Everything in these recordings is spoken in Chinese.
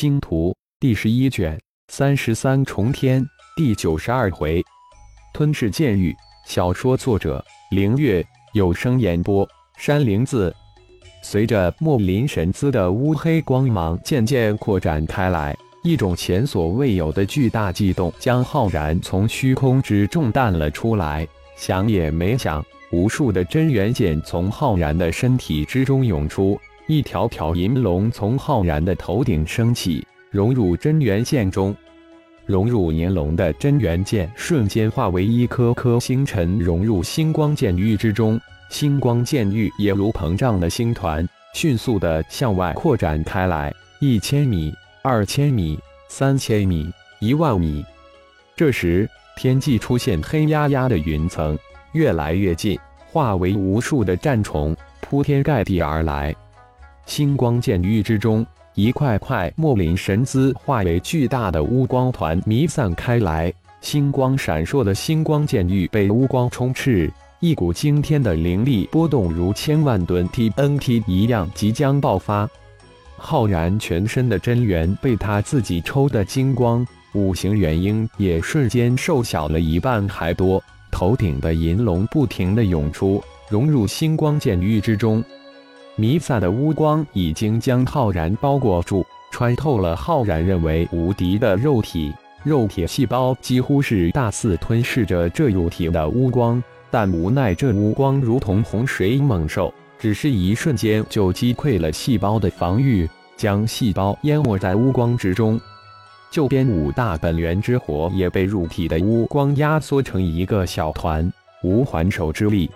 星图第十一卷三十三重天第九十二回，吞噬剑域。小说作者：凌月，有声演播：山灵子。随着墨林神姿的乌黑光芒渐渐扩展开来，一种前所未有的巨大悸动将浩然从虚空之中弹了出来。想也没想，无数的真元剑从浩然的身体之中涌出。一条条银龙从浩然的头顶升起，融入真元剑中。融入银龙的真元剑瞬间化为一颗颗星辰，融入星光剑域之中。星光剑域也如膨胀的星团，迅速的向外扩展开来。一千米、二千米、三千米、一万米。这时，天际出现黑压压的云层，越来越近，化为无数的战虫，铺天盖地而来。星光剑域之中，一块块墨林神姿化为巨大的乌光团弥散开来。星光闪烁的星光剑域被乌光充斥，一股惊天的灵力波动如千万吨 TNT 一样即将爆发。浩然全身的真元被他自己抽的精光，五行元婴也瞬间瘦小了一半还多。头顶的银龙不停的涌出，融入星光剑域之中。弥撒的乌光已经将浩然包裹住，穿透了浩然认为无敌的肉体。肉体细胞几乎是大肆吞噬着这肉体的乌光，但无奈这乌光如同洪水猛兽，只是一瞬间就击溃了细胞的防御，将细胞淹没在乌光之中。就连五大本源之火也被肉体的乌光压缩成一个小团，无还手之力。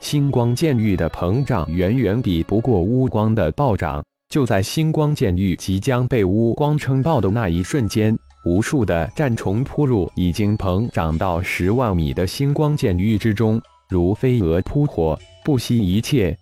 星光剑域的膨胀远远比不过乌光的暴涨。就在星光剑域即将被乌光撑爆的那一瞬间，无数的战虫扑入已经膨胀到十万米的星光剑域之中，如飞蛾扑火，不惜一切。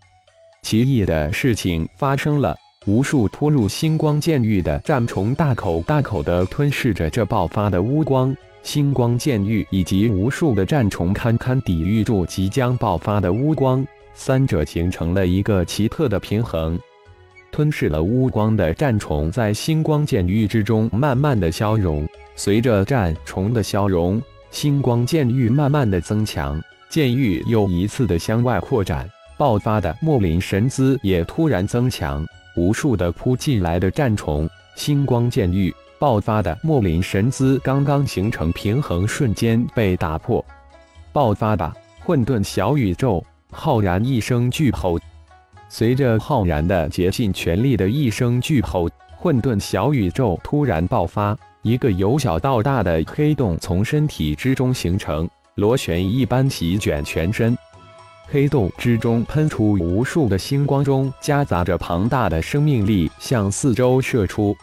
奇异的事情发生了，无数扑入星光剑域的战虫大口大口地吞噬着这爆发的乌光。星光剑域以及无数的战虫堪堪抵御住即将爆发的乌光，三者形成了一个奇特的平衡。吞噬了乌光的战虫在星光剑域之中慢慢的消融，随着战虫的消融，星光剑域慢慢的增强，剑域又一次的向外扩展，爆发的莫林神姿也突然增强，无数的扑进来的战虫，星光剑域。爆发的莫林神姿刚刚形成平衡，瞬间被打破。爆发吧，混沌小宇宙！浩然一声巨吼，随着浩然的竭尽全力的一声巨吼，混沌小宇宙突然爆发，一个由小到大的黑洞从身体之中形成，螺旋一般席卷全身。黑洞之中喷出无数的星光，中夹杂着庞大的生命力，向四周射出。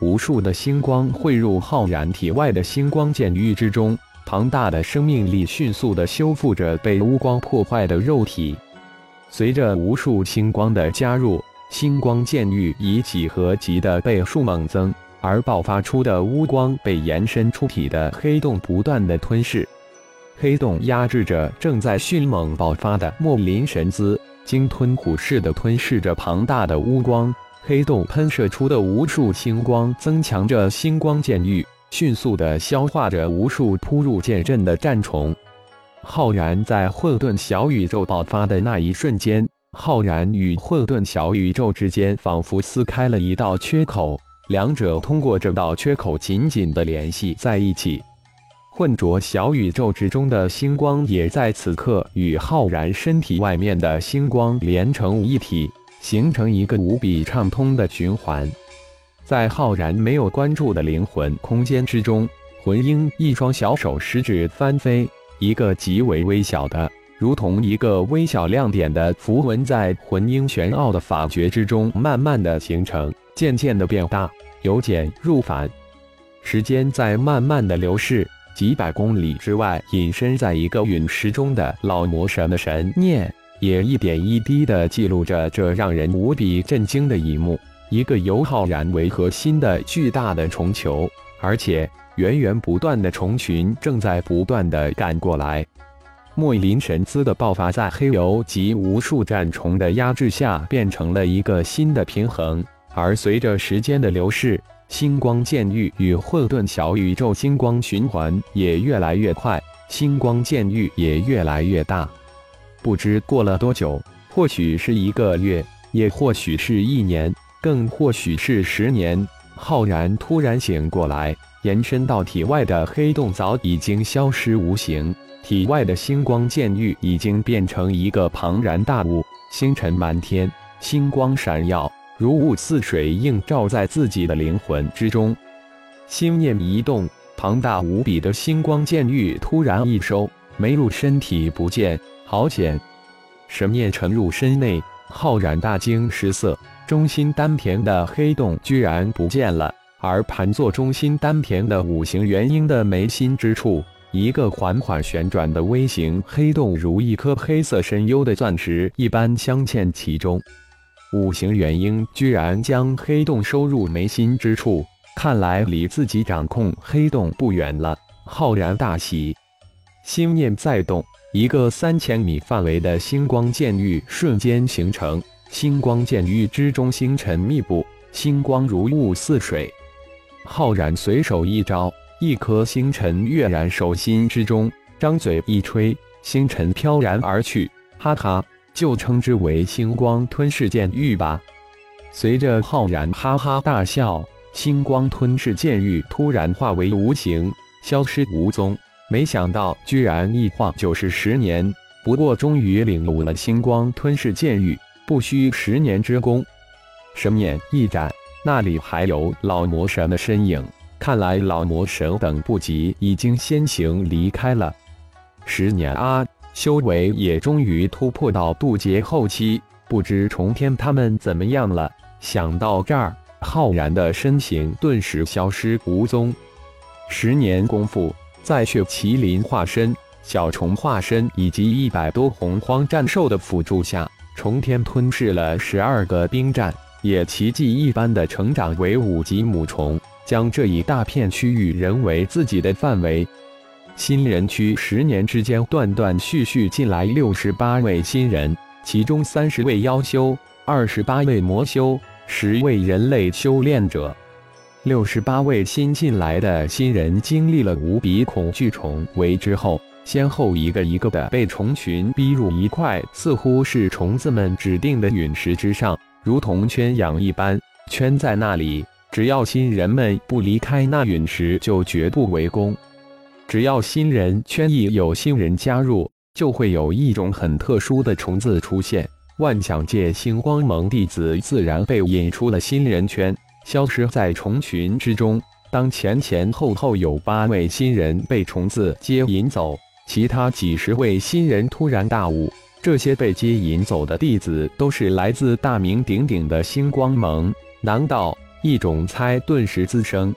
无数的星光汇入浩然体外的星光剑域之中，庞大的生命力迅速地修复着被乌光破坏的肉体。随着无数星光的加入，星光剑域以几何级的倍数猛增，而爆发出的乌光被延伸出体的黑洞不断的吞噬。黑洞压制着正在迅猛爆发的莫林神姿，鲸吞虎噬地吞噬着庞大的乌光。黑洞喷射出的无数星光，增强着星光剑域，迅速地消化着无数扑入剑阵的战虫。浩然在混沌小宇宙爆发的那一瞬间，浩然与混沌小宇宙之间仿佛撕开了一道缺口，两者通过这道缺口紧紧地联系在一起。混浊小宇宙之中的星光，也在此刻与浩然身体外面的星光连成一体。形成一个无比畅通的循环，在浩然没有关注的灵魂空间之中，魂婴一双小手食指翻飞，一个极为微小的，如同一个微小亮点的符文，在魂婴玄奥的法诀之中慢慢的形成，渐渐的变大，由简入繁。时间在慢慢的流逝，几百公里之外，隐身在一个陨石中的老魔神的神念。也一点一滴地记录着这让人无比震惊的一幕：一个由浩然为核心的巨大的虫球，而且源源不断的虫群正在不断地赶过来。墨林神姿的爆发，在黑油及无数战虫的压制下，变成了一个新的平衡。而随着时间的流逝，星光剑域与混沌小宇宙星光循环也越来越快，星光剑域也越来越大。不知过了多久，或许是一个月，也或许是一年，更或许是十年。浩然突然醒过来，延伸到体外的黑洞早已经消失无形，体外的星光剑域已经变成一个庞然大物，星辰满天，星光闪耀。如雾似水，映照在自己的灵魂之中。心念一动，庞大无比的星光剑域突然一收，没入身体不见。好险！神念沉入身内，浩然大惊失色，中心丹田的黑洞居然不见了。而盘坐中心丹田的五行元婴的眉心之处，一个缓缓旋转的微型黑洞，如一颗黑色深幽的钻石一般镶嵌其中。五行元婴居然将黑洞收入眉心之处，看来离自己掌控黑洞不远了。浩然大喜，心念再动，一个三千米范围的星光剑域瞬间形成。星光剑域之中星辰密布，星光如雾似水。浩然随手一招，一颗星辰跃然手心之中，张嘴一吹，星辰飘然而去。哈哈。就称之为星光吞噬剑域吧。随着浩然哈哈大笑，星光吞噬剑域突然化为无形，消失无踪。没想到居然一晃就是十年，不过终于领悟了星光吞噬剑域不需十年之功。神眼一展，那里还有老魔神的身影。看来老魔神等不及，已经先行离开了。十年啊！修为也终于突破到渡劫后期，不知重天他们怎么样了。想到这儿，浩然的身形顿时消失无踪。十年功夫，在血麒麟化身、小虫化身以及一百多洪荒战兽的辅助下，重天吞噬了十二个兵战，也奇迹一般的成长为五级母虫，将这一大片区域人为自己的范围。新人区十年之间断断续续进来六十八位新人，其中三十位妖修，二十八位魔修，十位人类修炼者。六十八位新进来的新人经历了无比恐惧虫围之后，先后一个一个的被虫群逼入一块似乎是虫子们指定的陨石之上，如同圈养一般圈在那里。只要新人们不离开那陨石，就绝不围攻。只要新人圈一有新人加入，就会有一种很特殊的虫子出现。万想界星光盟弟子自然被引出了新人圈，消失在虫群之中。当前前后后有八位新人被虫子接引走，其他几十位新人突然大悟：这些被接引走的弟子都是来自大名鼎鼎的星光盟。难道一种猜顿时滋生？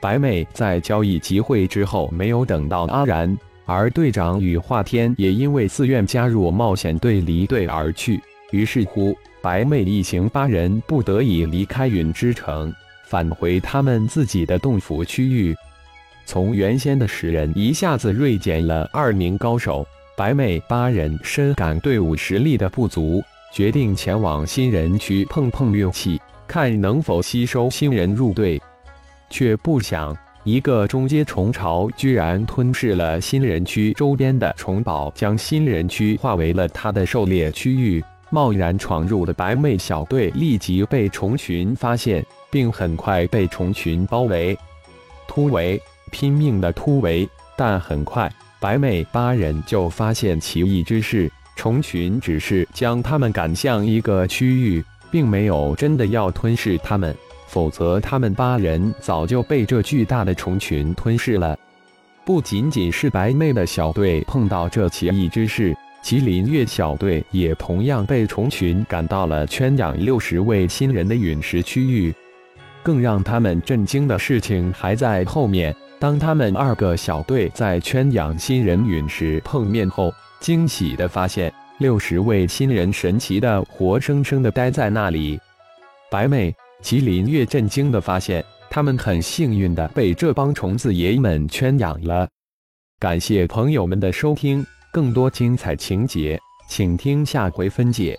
白妹在交易集会之后没有等到阿然，而队长与华天也因为自愿加入冒险队离队而去。于是乎，白妹一行八人不得已离开云之城，返回他们自己的洞府区域。从原先的十人一下子锐减了二名高手，白妹八人深感队伍实力的不足，决定前往新人区碰碰运气，看能否吸收新人入队。却不想，一个中阶虫巢居然吞噬了新人区周边的虫堡，将新人区化为了他的狩猎区域。贸然闯入的白妹小队立即被虫群发现，并很快被虫群包围、突围，拼命的突围。但很快，白妹八人就发现奇异之事：虫群只是将他们赶向一个区域，并没有真的要吞噬他们。否则，他们八人早就被这巨大的虫群吞噬了。不仅仅是白妹的小队碰到这奇异之事，麒麟月小队也同样被虫群赶到了圈养六十位新人的陨石区域。更让他们震惊的事情还在后面。当他们二个小队在圈养新人陨石碰面后，惊喜的发现六十位新人神奇的活生生的待在那里。白妹。麒麟月震惊的发现，他们很幸运的被这帮虫子爷们圈养了。感谢朋友们的收听，更多精彩情节，请听下回分解。